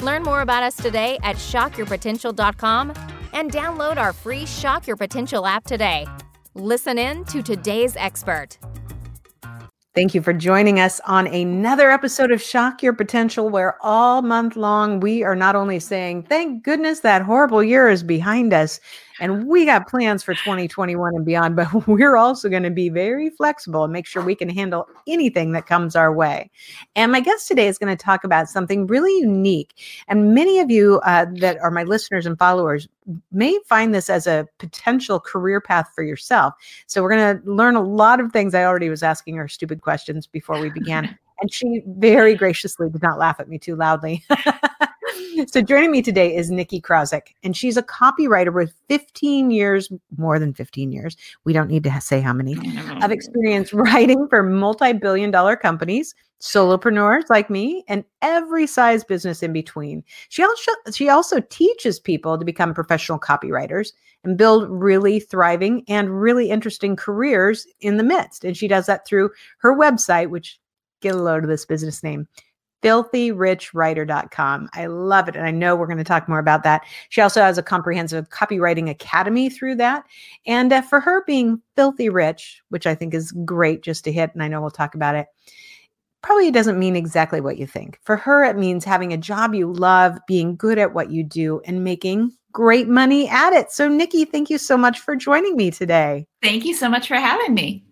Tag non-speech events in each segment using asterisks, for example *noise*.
Learn more about us today at shockyourpotential.com and download our free Shock Your Potential app today. Listen in to today's expert. Thank you for joining us on another episode of Shock Your Potential, where all month long we are not only saying, thank goodness that horrible year is behind us, and we got plans for 2021 and beyond, but *laughs* we're also going to be very flexible and make sure we can handle anything that comes our way. And my guest today is going to talk about something really unique. And many of you uh, that are my listeners and followers may find this as a potential career path for yourself. So we're going to learn a lot of things. I already was asking her stupid questions before we began. *laughs* And she very graciously did not laugh at me too loudly. *laughs* so joining me today is Nikki Krawczyk, and she's a copywriter with 15 years, more than 15 years. We don't need to say how many *laughs* of experience writing for multi-billion dollar companies, solopreneurs like me, and every size business in between. She also she also teaches people to become professional copywriters and build really thriving and really interesting careers in the midst. And she does that through her website, which get a load of this business name filthyrichwriter.com. I love it. And I know we're going to talk more about that. She also has a comprehensive copywriting academy through that. And uh, for her being filthy rich, which I think is great just to hit, and I know we'll talk about it, probably doesn't mean exactly what you think. For her, it means having a job you love, being good at what you do, and making great money at it. So, Nikki, thank you so much for joining me today. Thank you so much for having me.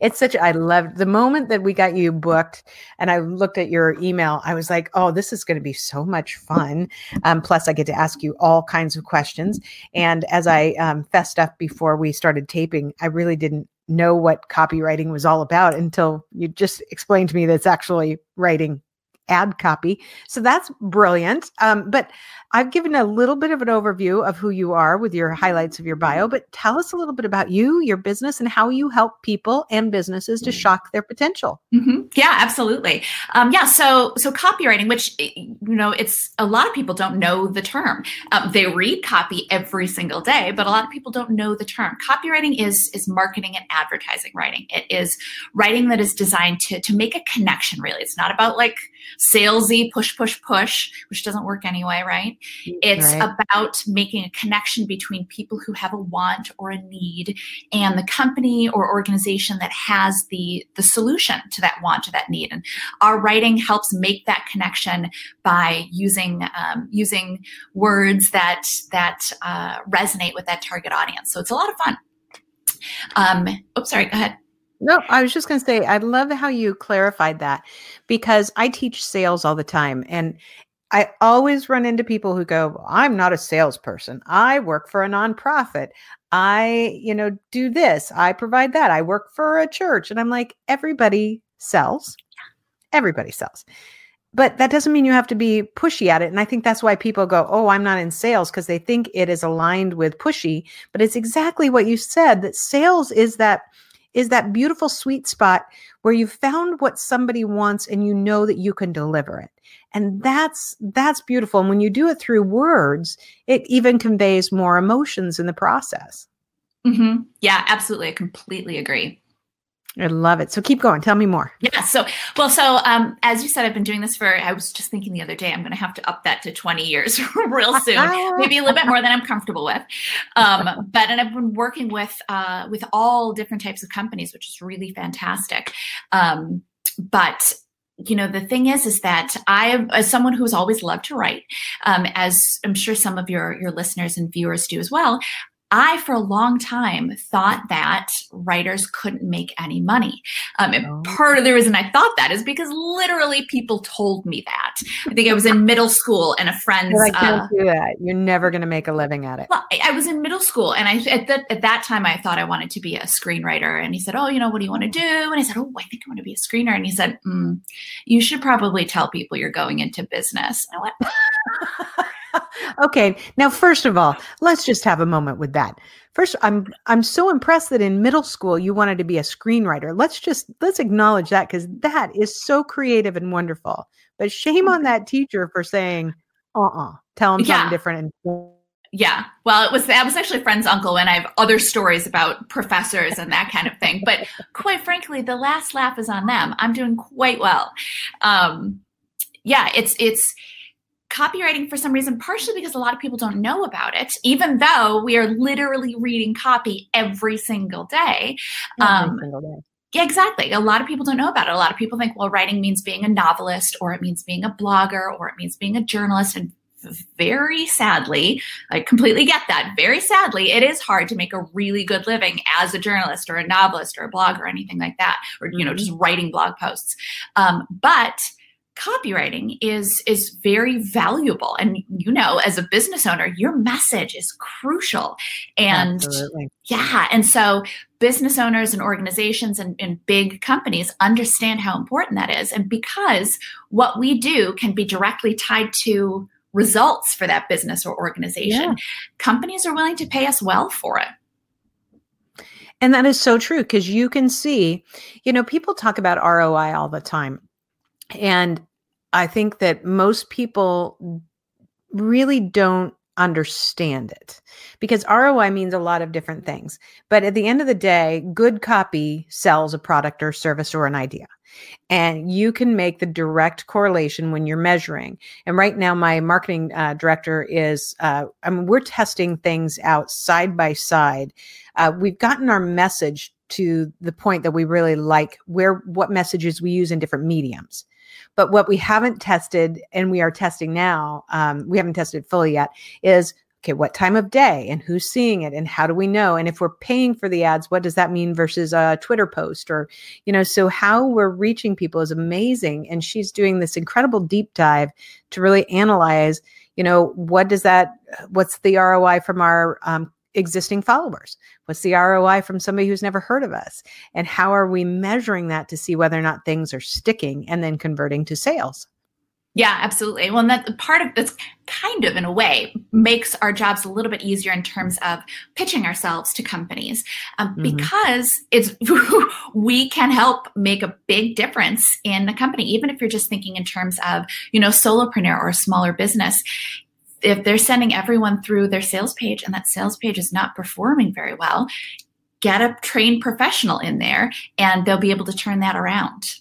It's such, I loved the moment that we got you booked and I looked at your email. I was like, oh, this is going to be so much fun. Um, plus, I get to ask you all kinds of questions. And as I um, fessed up before we started taping, I really didn't know what copywriting was all about until you just explained to me that it's actually writing ad copy. So that's brilliant. Um, but I've given a little bit of an overview of who you are with your highlights of your bio, but tell us a little bit about you, your business, and how you help people and businesses to mm. shock their potential. Mm-hmm. Yeah, absolutely. Um, yeah, so so copywriting, which eh, you know, it's a lot of people don't know the term. Um, they read copy every single day, but a lot of people don't know the term. Copywriting is is marketing and advertising writing. It is writing that is designed to to make a connection. Really, it's not about like salesy push push push, which doesn't work anyway, right? It's right. about making a connection between people who have a want or a need and the company or organization that has the, the solution to that want or that need. And our writing helps make that connection by using um, using words that that uh, resonate with that target audience. So it's a lot of fun. Um, oops, sorry, go ahead. No, I was just going to say, I love how you clarified that because I teach sales all the time. And I always run into people who go, I'm not a salesperson. I work for a nonprofit. I, you know, do this. I provide that. I work for a church. And I'm like, everybody sells. Everybody sells. But that doesn't mean you have to be pushy at it. And I think that's why people go, Oh, I'm not in sales because they think it is aligned with pushy. But it's exactly what you said that sales is that is that beautiful sweet spot where you found what somebody wants and you know that you can deliver it. And that's that's beautiful. And when you do it through words it even conveys more emotions in the process. Mm-hmm. yeah absolutely. I completely agree I love it. So keep going. Tell me more. Yeah. So, well, so um, as you said, I've been doing this for, I was just thinking the other day, I'm going to have to up that to 20 years *laughs* real soon, maybe a little bit more than I'm comfortable with. Um, but, and I've been working with, uh, with all different types of companies, which is really fantastic. Um, but you know the thing is is that i as someone who's always loved to write um, as i'm sure some of your your listeners and viewers do as well I, for a long time, thought that writers couldn't make any money. Um, and oh. part of the reason I thought that is because literally people told me that. I think I was in middle school and a friend's. I can't uh, do that. You're never going to make a living at it. Well, I, I was in middle school and I at that at that time I thought I wanted to be a screenwriter. And he said, "Oh, you know, what do you want to do?" And I said, "Oh, I think I want to be a screener." And he said, mm, "You should probably tell people you're going into business." And I went. *laughs* okay. Now, first of all, let's just have a moment with that. First, I'm I'm so impressed that in middle school you wanted to be a screenwriter. Let's just let's acknowledge that because that is so creative and wonderful. But shame on that teacher for saying, "Uh-uh, tell them yeah. something different." And- yeah. Well, it was that was actually a friend's uncle, and I have other stories about professors and that kind of thing. But quite frankly, the last laugh is on them. I'm doing quite well. Um, yeah, it's it's copywriting for some reason, partially because a lot of people don't know about it, even though we are literally reading copy every single day. Every um, single day. Yeah, exactly. A lot of people don't know about it. A lot of people think, well, writing means being a novelist, or it means being a blogger, or it means being a journalist. And very sadly, I completely get that. Very sadly, it is hard to make a really good living as a journalist or a novelist or a blogger or anything like that, or you know, mm-hmm. just writing blog posts. Um, but copywriting is is very valuable. And you know as a business owner your message is crucial. And Absolutely. yeah and so business owners and organizations and, and big companies understand how important that is. And because what we do can be directly tied to results for that business or organization yeah. companies are willing to pay us well for it. And that is so true because you can see you know people talk about roi all the time and I think that most people really don't understand it because ROI means a lot of different things. But at the end of the day, good copy sells a product or service or an idea. And you can make the direct correlation when you're measuring. And right now, my marketing uh, director is, uh, I mean, we're testing things out side by side. Uh, we've gotten our message to the point that we really like where what messages we use in different mediums. But what we haven't tested and we are testing now, um, we haven't tested fully yet, is okay, what time of day and who's seeing it and how do we know? And if we're paying for the ads, what does that mean versus a Twitter post or, you know, so how we're reaching people is amazing. And she's doing this incredible deep dive to really analyze, you know, what does that, what's the ROI from our um, existing followers? What's the ROI from somebody who's never heard of us? And how are we measuring that to see whether or not things are sticking and then converting to sales? Yeah, absolutely. Well, and that part of that's kind of in a way makes our jobs a little bit easier in terms of pitching ourselves to companies um, mm-hmm. because it's *laughs* we can help make a big difference in the company, even if you're just thinking in terms of you know solopreneur or a smaller business if they're sending everyone through their sales page and that sales page is not performing very well, get a trained professional in there and they'll be able to turn that around.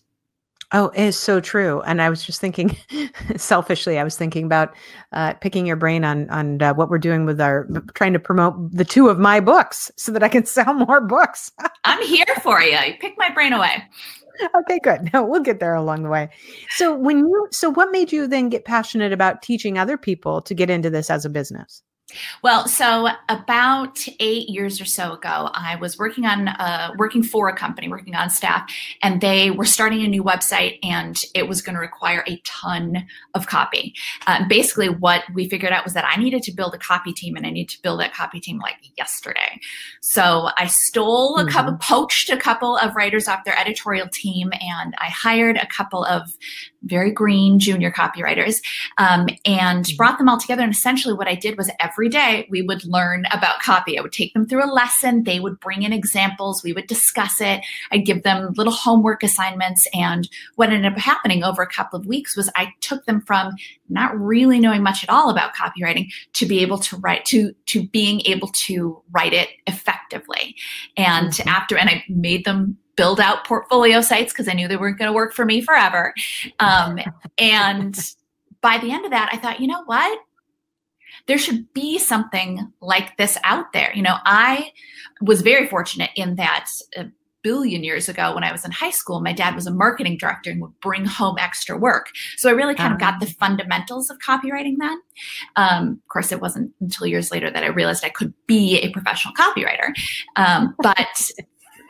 Oh, it is so true. And I was just thinking, *laughs* selfishly, I was thinking about uh, picking your brain on on uh, what we're doing with our trying to promote the two of my books so that I can *laughs* sell more books. I'm here for you. Pick my brain away okay, good. No, *laughs* we'll get there along the way. So when you so what made you then get passionate about teaching other people to get into this as a business? Well, so about eight years or so ago, I was working on uh, working for a company, working on staff, and they were starting a new website, and it was going to require a ton of copy. Uh, basically, what we figured out was that I needed to build a copy team, and I needed to build that copy team like yesterday. So I stole a mm-hmm. couple, poached a couple of writers off their editorial team, and I hired a couple of very green junior copywriters um, and mm-hmm. brought them all together. And essentially, what I did was every day we would learn about copy. I would take them through a lesson. They would bring in examples. We would discuss it. I'd give them little homework assignments. And what ended up happening over a couple of weeks was I took them from not really knowing much at all about copywriting to be able to write to to being able to write it effectively. And mm-hmm. after, and I made them build out portfolio sites because I knew they weren't going to work for me forever. Um, and by the end of that, I thought, you know what? There should be something like this out there. You know, I was very fortunate in that. Uh, billion years ago when I was in high school, my dad was a marketing director and would bring home extra work. So I really kind of got the ah. fundamentals of copywriting then. Um, of course, it wasn't until years later that I realized I could be a professional copywriter. Um, but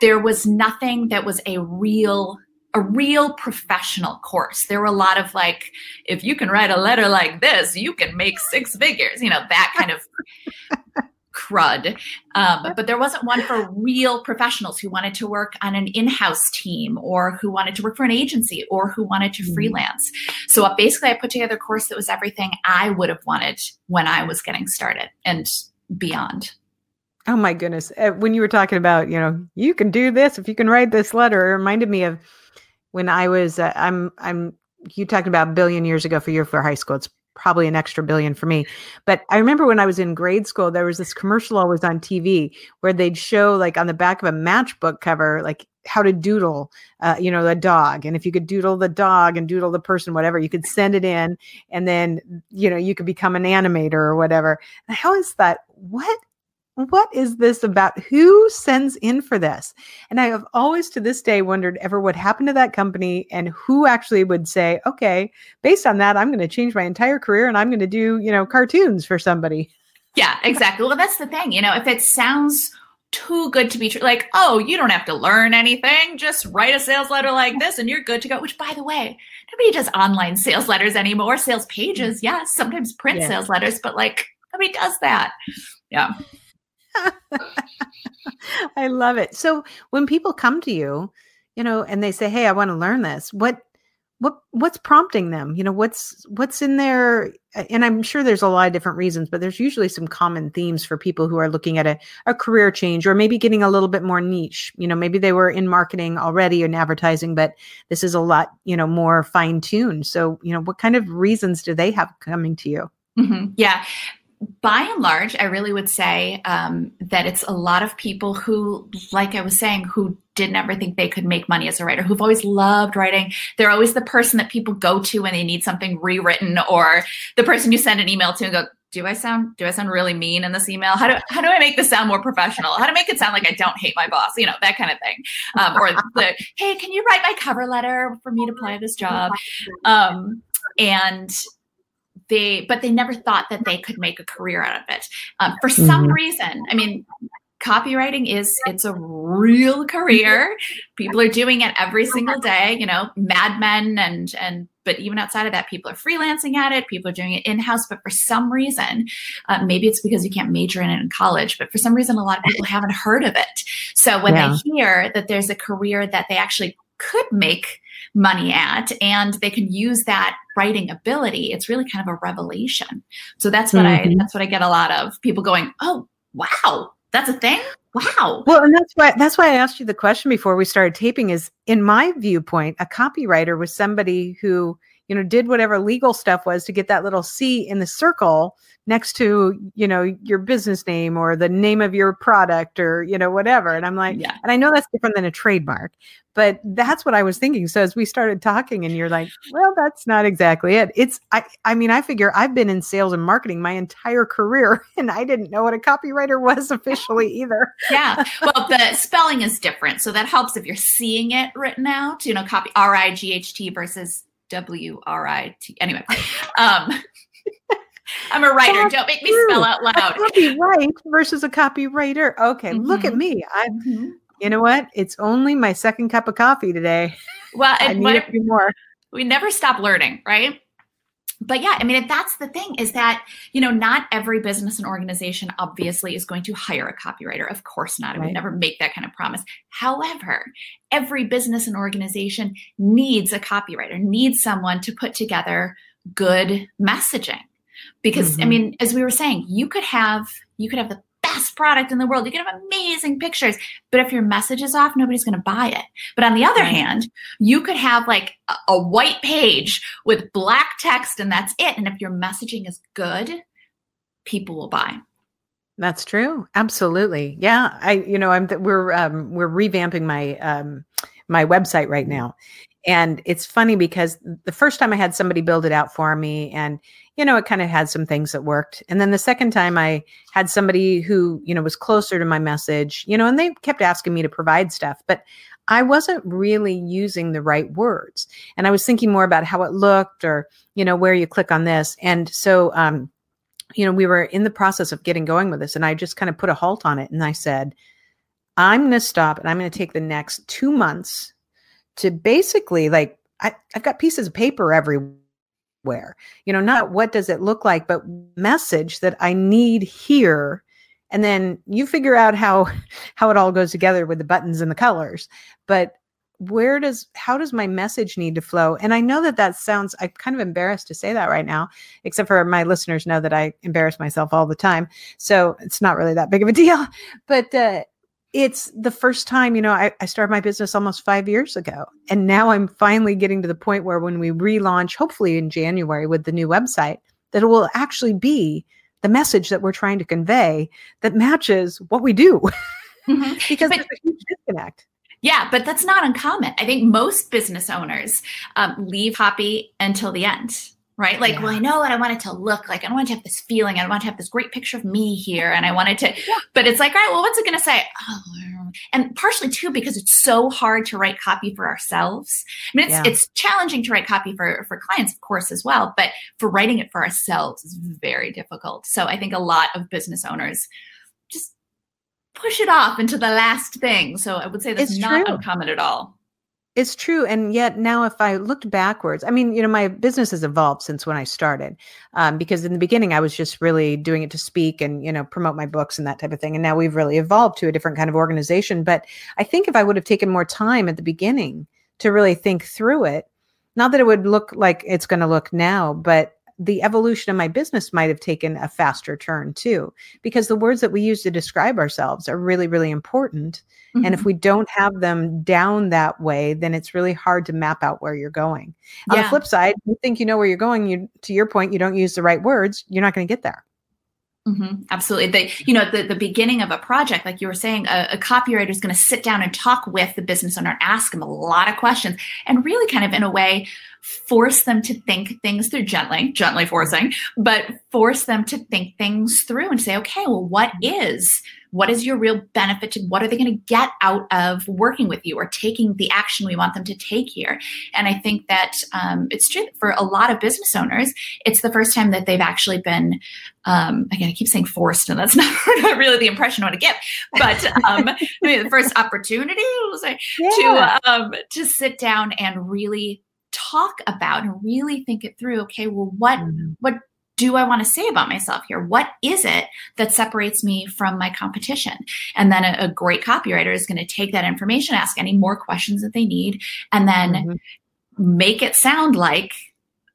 there was nothing that was a real a real professional course. There were a lot of like, if you can write a letter like this, you can make six figures, you know, that kind of *laughs* crud. Um, but there wasn't one for real professionals who wanted to work on an in house team or who wanted to work for an agency or who wanted to mm-hmm. freelance. So uh, basically, I put together a course that was everything I would have wanted when I was getting started and beyond. Oh my goodness. Uh, when you were talking about, you know, you can do this if you can write this letter, it reminded me of when I was, uh, I'm, I'm, you talked about billion years ago for you for high school. It's probably an extra billion for me. But I remember when I was in grade school, there was this commercial always on TV where they'd show like on the back of a matchbook cover, like how to doodle, uh, you know, the dog. And if you could doodle the dog and doodle the person, whatever, you could send it in and then, you know, you could become an animator or whatever. And I always thought, what what is this about? Who sends in for this? And I have always to this day wondered ever what happened to that company and who actually would say, okay, based on that, I'm going to change my entire career and I'm going to do, you know, cartoons for somebody. Yeah, exactly. Well, that's the thing. You know, if it sounds too good to be true, like, oh, you don't have to learn anything, just write a sales letter like this and you're good to go. Which, by the way, nobody does online sales letters anymore. Sales mm-hmm. pages, yes, sometimes print yeah. sales letters, but like, nobody does that. Yeah. *laughs* I love it. So when people come to you, you know, and they say, "Hey, I want to learn this." What what what's prompting them? You know, what's what's in there and I'm sure there's a lot of different reasons, but there's usually some common themes for people who are looking at a, a career change or maybe getting a little bit more niche. You know, maybe they were in marketing already and advertising, but this is a lot, you know, more fine-tuned. So, you know, what kind of reasons do they have coming to you? Mm-hmm. Yeah by and large, I really would say um, that it's a lot of people who, like I was saying, who didn't ever think they could make money as a writer, who've always loved writing. They're always the person that people go to when they need something rewritten, or the person you send an email to and go, "Do I sound do I sound really mean in this email? How do how do I make this sound more professional? How to make it sound like I don't hate my boss? You know that kind of thing." Um, or the, "Hey, can you write my cover letter for me to apply this job?" *laughs* Um, and they but they never thought that they could make a career out of it. Um, for some mm-hmm. reason i mean copywriting is it's a real career. People are doing it every single day you know mad men and and but even outside of that people are freelancing at it. People are doing it in-house. But for some reason uh, maybe it's because you can't major in it in college but for some reason a lot of people haven't heard of it. So when yeah. they hear that there's a career that they actually could make money at and they can use that writing ability. It's really kind of a revelation. So that's what mm-hmm. i that's what i get a lot of people going oh wow that's a thing? Wow. Well and that's why that's why i asked you the question before we started taping is in my viewpoint a copywriter was somebody who you know did whatever legal stuff was to get that little c in the circle next to you know your business name or the name of your product or you know whatever. And i'm like yeah. and i know that's different than a trademark but that's what i was thinking. So as we started talking and you're like well that's not exactly it. It's i i mean i figure i've been in sales and marketing my entire career *laughs* and i didn't know what a copywriter was officially either. Yeah. Well the spelling is different. So that helps if you're seeing it written out you know copy r-i-g-h-t versus w-r-i-t anyway um *laughs* I'm a writer. That's Don't make me spell out loud. Copyright versus a copywriter. Okay, mm-hmm. look at mm-hmm. me. I, mm-hmm. you know what? It's only my second cup of coffee today. Well, I need a few more. We never stop learning, right? But yeah, I mean, that's the thing is that, you know, not every business and organization obviously is going to hire a copywriter. Of course not. Right. I would never make that kind of promise. However, every business and organization needs a copywriter, needs someone to put together good messaging because mm-hmm. i mean as we were saying you could have you could have the best product in the world. You can have amazing pictures but if your message is off nobody's going to buy it. But on the other right. hand you could have like a, a white page with black text and that's it. And if your messaging is good people will buy. That's true. Absolutely. Yeah i you know i'm we're um we're revamping my um my website right now And it's funny because the first time I had somebody build it out for me, and you know, it kind of had some things that worked. And then the second time I had somebody who, you know, was closer to my message, you know, and they kept asking me to provide stuff, but I wasn't really using the right words. And I was thinking more about how it looked or, you know, where you click on this. And so, um, you know, we were in the process of getting going with this, and I just kind of put a halt on it. And I said, I'm going to stop and I'm going to take the next two months to basically like, I, I've got pieces of paper everywhere, you know, not what does it look like, but message that I need here. And then you figure out how, *laughs* how it all goes together with the buttons and the colors. But where does how does my message need to flow and i know that that sounds i'm kind of embarrassed to say that right now except for my listeners know that i embarrass myself all the time so it's not really that big of a *laughs* deal but uh, it's the first time, you know, I, I, started my business almost five years ago. And now I'm finally getting to the point where when we relaunch, hopefully in January with the new website, that it will actually be the message that we're trying to convey that matches what we do. *laughs* Mm-hmm. because but, there's a huge disconnect. Yeah, but that's not uncommon. I think most business owners um, leave copy until the end right? Like, yeah. well, I know what I want it to look like. I don't want to have this feeling. I want to have this great picture of me here. And I wanted to, but it's like, all right, well, what's it going to say? Oh, and partially too, because it's so hard to write copy for ourselves. I mean, it's, yeah. it's challenging to write copy for, for clients, of course, as well, but for writing it for ourselves is very difficult. So I think a lot of business owners just push it off into the last thing. So I would say that's it's not true. uncommon at all. It's true. And yet now, if I looked backwards, I mean, you know, my business has evolved since when I started. Um, because in the beginning, I was just really doing it to speak and, you know, promote my books and that type of thing. And now we've really evolved to a different kind of organization. But I think if I would have taken more time at the beginning to really think through it, not that it would look like it's going to look now, but the evolution of my business might have taken a faster turn too, because the words that we use to describe ourselves are really, really important. Mm-hmm. And if mm-hmm. we don't have them down that way, then it's really hard to map out where you're going. Yeah. On the flip side, you think you know where you're going, you to your point, you don't use the right words, you're not going to get there. Mm-hmm, absolutely. The, you know, the, the beginning of a project, like you were saying, a, a copywriter is going to sit down and talk with the business owner, ask them a lot of questions, and really kind of in a way force them to think things through gently, gently forcing, but force them to think things through and say, okay, well, what is what is your real benefit to what are they going to get out of working with you or taking the action we want them to take here? And i think that um, it's true for a lot of business owners it's the first time that they've actually been um, again i keep saying forced and that's *laughs* not, not really the impression i want to give but um, I mean, the first opportunity say, yeah. to um, to sit down and really talk about and really think it through okay well what mm-hmm. what do I want to say about myself here? What is it that separates me from my competition? And then a, a great copywriter is going to take that information, ask any more questions that they need, and then mm-hmm. make it sound like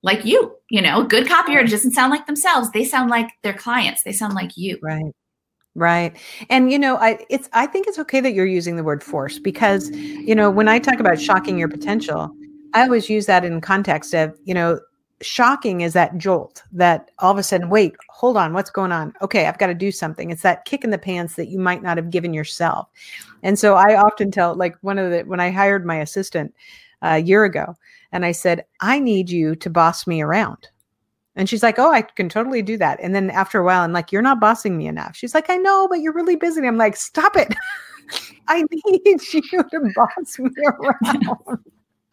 like you. You know, good copywriter doesn't sound like themselves; they sound like their clients. They sound like you. Right. Right. And you know, I it's I think it's okay that you're using the word force because, you know, when I talk about shocking your potential, I always use that in context of, you know, shocking is that jolt that all of a sudden, wait, hold on, what's going on? Okay, I've got to do something. It's that kick in the pants that you might not have given yourself. And so I often tell, like, one of the, when I hired my assistant uh, a year ago, and I said, I need you to boss me around. And she's like, Oh, I can totally do that. And then after a while, I'm like, You're not bossing me enough. She's like, I know, but you're really busy. I'm like, Stop it. *laughs* I need *laughs* you to boss me around.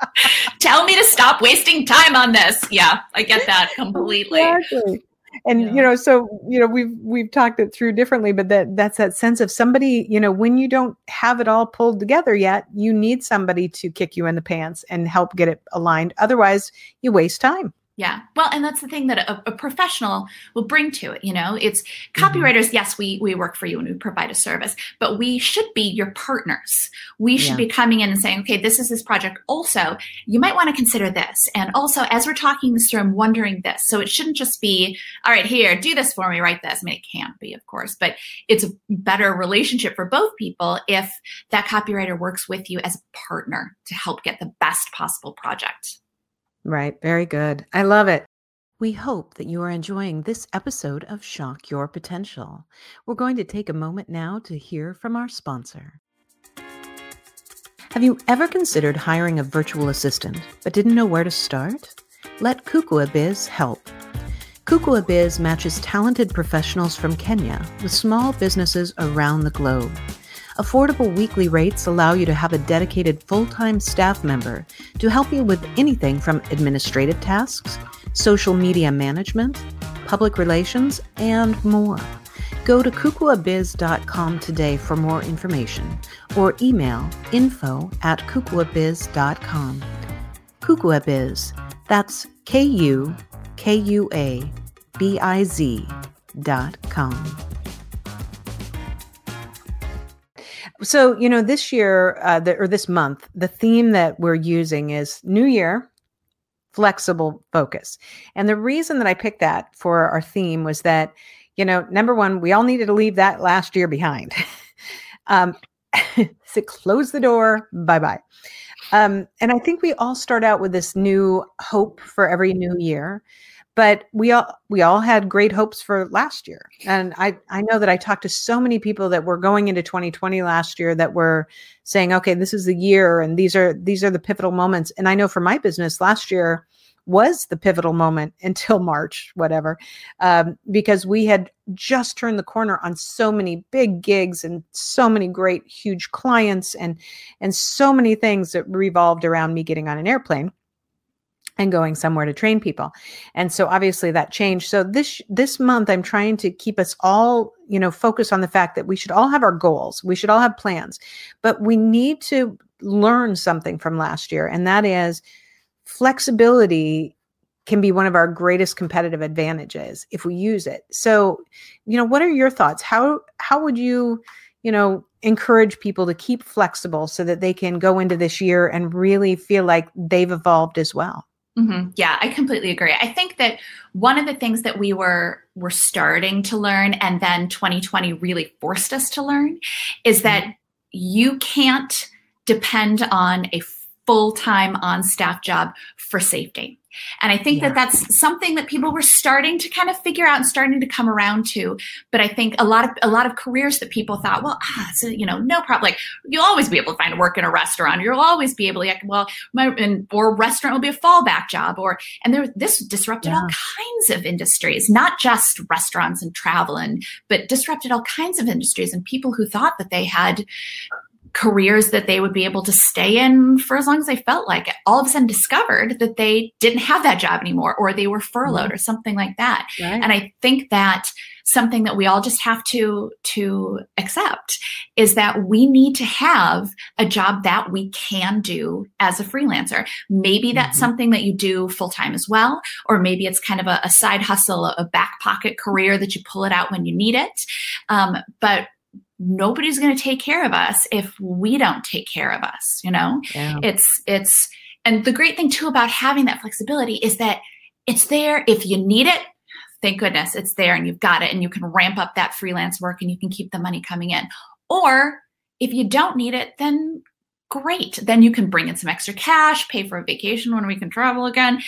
*laughs* Tell me to stop wasting time on this. Yeah, I get that completely. Exactly. And yeah. you know, so you know, we've we've talked it through differently, but that that's that sense of somebody, you know, when you don't have it all pulled together yet, you need somebody to kick you in the pants and help get it aligned. Otherwise, you waste time. Yeah. Well, and that's the thing that a, a, professional will bring to it. You know, it's copywriters. Mm-hmm. Yes, we we work for you and we provide a service, but we should be your partners. We should yeah. be coming in and saying, okay, this is this project. Also, you might want to consider this. And also, as we're talking this through, I'm wondering this. So it shouldn't just be, all right, here, do this for me, write this. I mean, it can't be, of course, but it's a better relationship for both people if that copywriter works with you as a partner to help get the best possible project. Right. Very good. I love it. We hope that you are enjoying this episode of Shock Your Potential. We're going to take a moment now to hear from our sponsor. Have you ever considered hiring a virtual assistant but didn't know where to start? Let Kukua Biz help. Kukua Biz matches talented professionals from Kenya with small businesses around the globe. Affordable weekly rates allow you to have a dedicated full time staff member to help you with anything from administrative tasks, social media management, public relations, and more. Go to kukuabiz.com today for more information or email info at kukuabiz.com. Kukua that's K U K U A B I Z dot com. So, you know, this year uh, the, or this month, the theme that we're using is New Year, flexible focus. And the reason that I picked that for our theme was that you know, number one, we all needed to leave that last year behind. *laughs* um, *laughs* so close the door, bye bye. Um, and I think we all start out with this new hope for every new year, but we all we all had great hopes for last year. And I I know that I talked to so many people that were going into 2020 last year that were saying, okay, this is the year, and these are these are the pivotal moments. And I know for my business last year, was the pivotal moment *laughs* until March, whatever, um, because we had just turned the corner on so many big gigs and so many great, huge clients and and so many things that revolved around me getting on an airplane and going somewhere to train people and so obviously that changed so this this month i'm trying to keep us all you know focus on the fact that we should all have our goals we should all have plans but we need to learn something from last year and that is flexibility can be one of our greatest competitive advantages if we use it. So, you know, what are your thoughts? How how would you, you know, encourage people to keep flexible so that they can go into this year and really feel like they've evolved as well? Mm-hmm. Yeah, I completely agree. I think that one of the things that we were were starting to learn, and then 2020 really forced us to learn, is that mm-hmm. you can't depend on a full time on staff job for safety. And I think yeah. that that's something that people were starting to kind of figure out and starting to come around to. But I think a lot of a lot of careers that people thought, well, ah, so you know, no problem. Like you'll always be able to find work in a restaurant. You'll always be able to, like, well, my and, or restaurant will be a fallback job. Or and there this disrupted yeah. all kinds of industries, not just restaurants and travel, and but disrupted all kinds of industries and people who thought that they had careers that they would be able to stay in for as long as they felt like it, all of a sudden discovered that they didn't have that job anymore or they were furloughed mm-hmm. or something like that. Right. And I think that something that we all just have to to accept is that we need to have a job that we can do as a freelancer maybe that's mm-hmm. something that you do full time as well or maybe it's kind of a, a, side hustle a back pocket career that you pull it out when you need it um, but nobody's going to take care of us if we don't take care of us you know? Yeah. it's it's and the great thing too about having that flexibility is that it's there if you need it. Thank goodness it's there and you've got it and you can ramp up that freelance work and you can keep the money coming in. Or if you don't need it then great. Then you can bring in some extra cash pay for a vacation when we can travel again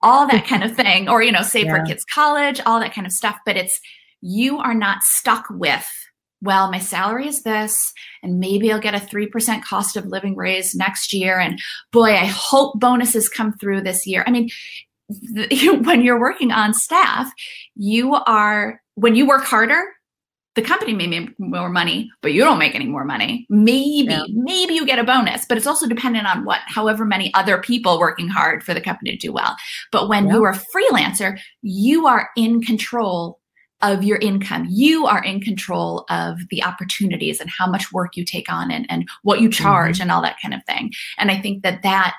all that kind of thing. Or you know save yeah. for kids college all that kind of stuff. But it's you are not stuck with well, my salary is this, and maybe I'll get a 3% cost of living raise next year. And boy, I hope bonuses come through this year. I mean, *laughs* when you're working on staff, you are, when you work harder, the company may make more money, but you don't make any more money. Maybe, yeah. maybe you get a bonus, but it's also dependent on what, however many other people working hard for the company to do well. But when yeah. you're a freelancer, you are in control of your income. You are in control of the opportunities and how much work you take on and, and what you charge mm-hmm. and all that kind of thing. And I think that that,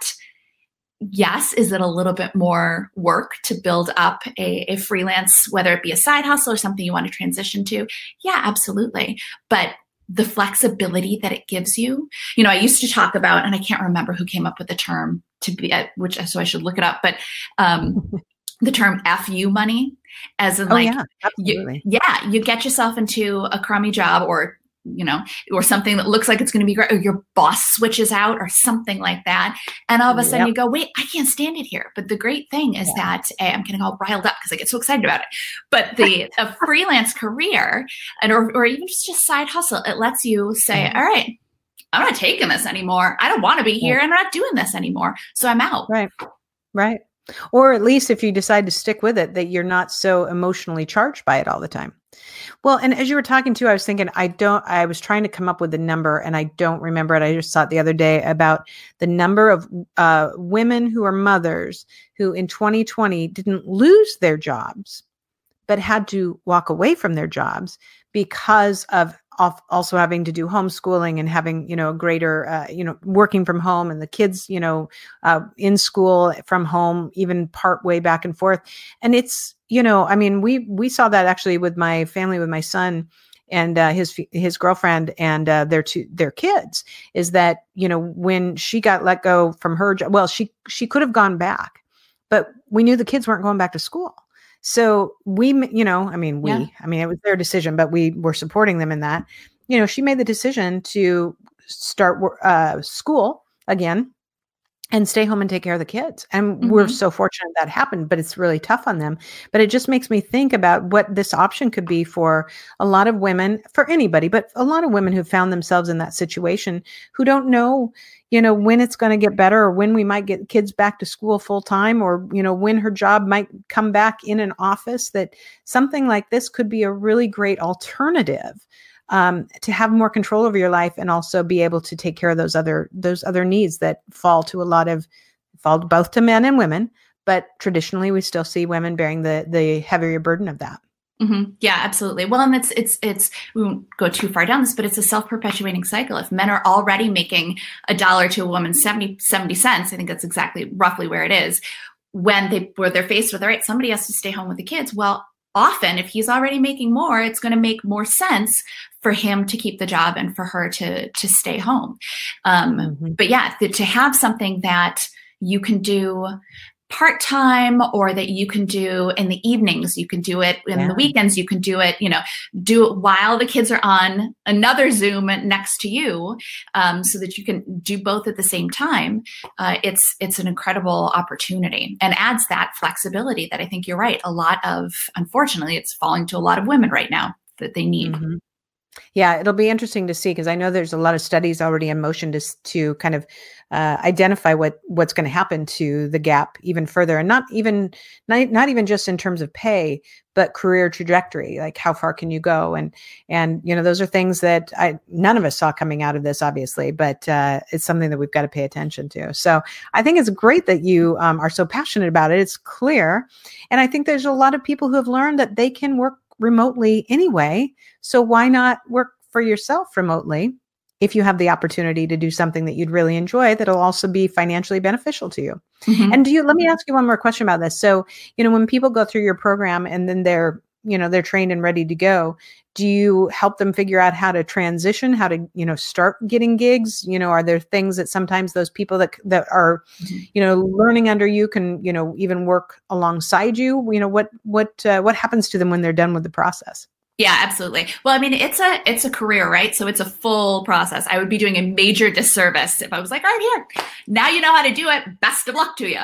yes, is it a little bit more work to build up a, a freelance, whether it be a side hustle or something you want to transition to? Yeah, absolutely. But the flexibility that it gives you. You know, I used to talk about, and I can't remember who came up with the term to be, uh, which so I should look it up, but um, *laughs* the term "fu money," as in oh, like, yeah, you, yeah, you get yourself into a crummy job or you know, or something that looks like it's going to be great, or your boss switches out, or something like that, and all of a sudden yep. you go, "Wait, I can't stand it here." But the great thing is yeah. that eh, I'm getting all riled up because I get so excited about it. But the a freelance career, and or, or even just just side hustle, it lets you say, "All right, I'm not taking this anymore. I don't want to be here. I'm not doing this anymore. So I'm out. Right. Right. Or at least if you decide to stick with it, that you're not so emotionally charged by it all the time. Well, and as you were talking to, I was thinking, I don't, I was trying to come up with a number and I don't remember it. I just saw it the other day about the number of uh, women who are mothers who in 2020 didn't lose their jobs, but had to walk away from their jobs because of also having to do homeschooling and having you know a greater uh, you know working from home and the kids you know uh, in school from home even part way back and forth. And it's you know i mean we we saw that actually with my family with my son and uh, his his girlfriend and uh, their two their kids is that you know when she got let go from her job well she she could have gone back but we knew the kids weren't going back to school so we, you know, I mean, we, yeah. I mean, it was their decision, but we were supporting them in that. You know, she made the decision to start uh, school again and stay home and take care of the kids. And mm-hmm. we're so fortunate that happened, but it's really tough on them. But it just makes me think about what this option could be for a lot of women, for anybody, but a lot of women who found themselves in that situation who don't know, you know when it's going to get better or when we might get kids back to school full time or you know when her job might come back in an office that something like this could be a really great alternative um, to have more control over your life and also be able to take care of those other those other needs that fall to a lot of fall both to men and women but traditionally we still see women bearing the the heavier burden of that Mm-hmm. Yeah, absolutely. Well, and it's it's it's we won't go too far down this, but it's a self-perpetuating cycle. If men are already making a dollar to a woman 70, 70 cents, I think that's exactly roughly where it is. When they where they're faced with all right, somebody has to stay home with the kids. Well, often if he's already making more, it's going to make more sense for him to keep the job and for her to to stay home. Um, mm-hmm. But yeah, the, to have something that you can do part time or that you can do in the evenings. You can do it in yeah. the weekends. You can do it, you know, do it while the kids are on another Zoom next to you, um, so that you can do both at the same time. Uh, it's it's an incredible opportunity and adds that flexibility that I think you're right. A lot of, unfortunately, it's falling to a lot of women right now that they need. Mm-hmm. Yeah, it'll be interesting to see because I know there's a lot of studies already in motion to to kind of uh, identify what what's going to happen to the gap even further, and not even not, not even just in terms of pay, but career trajectory. Like how far can you go? And and you know those are things that I none of us saw coming out of this, obviously, but uh, it's something that we've got to pay attention to. So I think it's great that you um, are so passionate about it. It's clear, and I think there's a lot of people who have learned that they can work remotely anyway. So why not work for yourself remotely if you have the opportunity to do something that you'd really enjoy that'll also be financially beneficial to you. Mm-hmm. And do you let me ask you one more question about this. So, you know, when people go through your program and then they're, you know, they're trained and ready to go, do you help them figure out how to transition, how to, you know, start getting gigs? You know, are there things that sometimes those people that that are, mm-hmm. you know, learning under you can, you know, even work alongside you? You know, what what uh, what happens to them when they're done with the process? Yeah, absolutely. Well, I mean, it's a it's a career, right? So it's a full process. I would be doing a major disservice if I was like, "All right, here, now you know how to do it. Best of luck to you."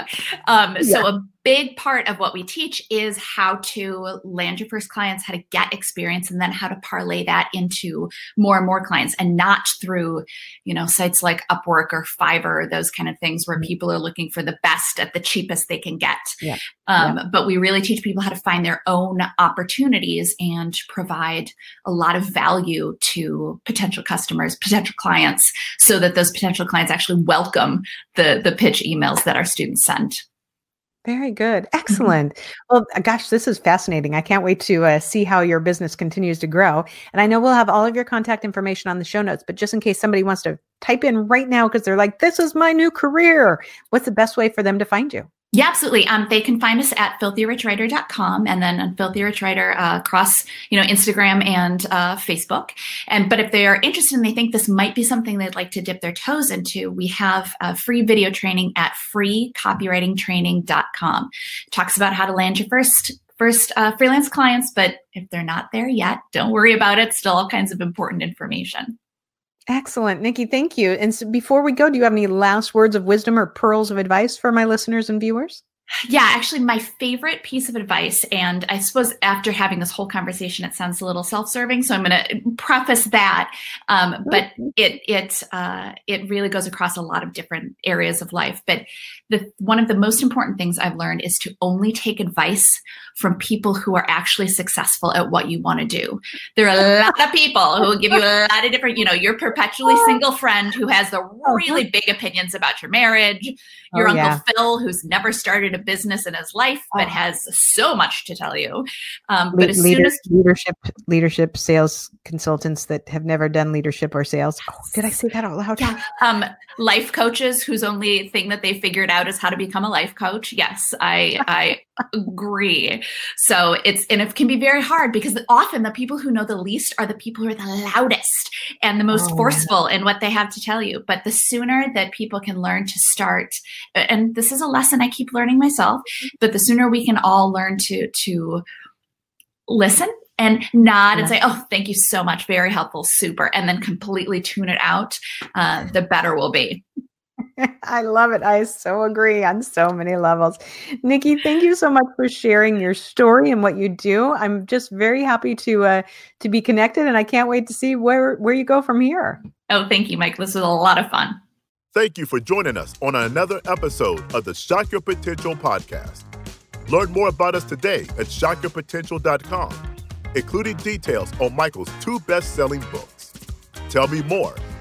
Um, yeah. So a big part of what we teach is how to land your first clients, how to get experience, and then how to parlay that into more and more clients, and not through, you know, sites like Upwork or Fiverr, those kind of things where mm-hmm. people are looking for the best at the cheapest they can get. Yeah. Um, yeah. But we really teach people how to find their own opportunities and provide a lot of value to potential customers, potential clients, so that those potential clients actually welcome the the pitch emails that our students send. Very good. Mm-hmm. Excellent. Well, uh, gosh, this is fascinating. I can't wait to uh, see how your business continues to grow. And I know we'll have all of your contact information on the show notes, but just in case somebody wants to type in right now because they're like, this is my new career, what's the best way for them to find you? Yeah, absolutely. Um, they can find us at filthyrichwriter.com and then on Filthy Rich Writer uh, across, you know, Instagram and uh, Facebook. And but if they are interested and they think this might be something they'd like to dip their toes into, we have a free video training at freecopywritingtraining.com. It talks about how to land your first first uh, freelance clients, but if they're not there yet, don't worry about it. Still all kinds of important information. Excellent. Nikki, thank you. And so before we go, do you have any last words of wisdom or pearls of advice for my listeners and viewers? Yeah, actually, my favorite piece of advice, and I suppose after having this whole conversation, it sounds a little self-serving. So I'm going to preface that, um, but it it uh, it really goes across a lot of different areas of life. But the one of the most important things I've learned is to only take advice from people who are actually successful at what you want to do. There are a *laughs* lot of people who will give you a lot of different, you know, your perpetually single friend who has the really big opinions about your marriage, your Oh, Uncle yeah. Phil who's never started a business in his life but Oh. has so much to tell you. Um, Le- but as leader- soon as leadership, leadership, sales consultants that have never done leadership or sales. Oh, did I say that out loud? Yeah. Um, life coaches whose only thing that they figured out is how to become a life coach. Yes, I I agree. So it's and it can be very hard because often the people who know the least are the people who are the loudest and the most Oh, forceful in what they have to tell you. But the sooner that people can learn to start, and this is a lesson I keep learning myself, but the sooner we can all learn to to listen and nod and say, "Oh, thank you so much, very helpful, super," and then completely tune it out, uh, the better we'll be. *laughs* I love it. I so agree on so many levels. Nikki, thank you so much for sharing your story and what you do. I'm just very happy to uh, to be connected, and I can't wait to see where where you go from here. Oh, thank you, Mike. This was a lot of fun. Thank you for joining us on another episode of the Shock Your Potential podcast. Learn more about us today at shockyourpotential.com, including details on Michael's two best selling books. Tell me more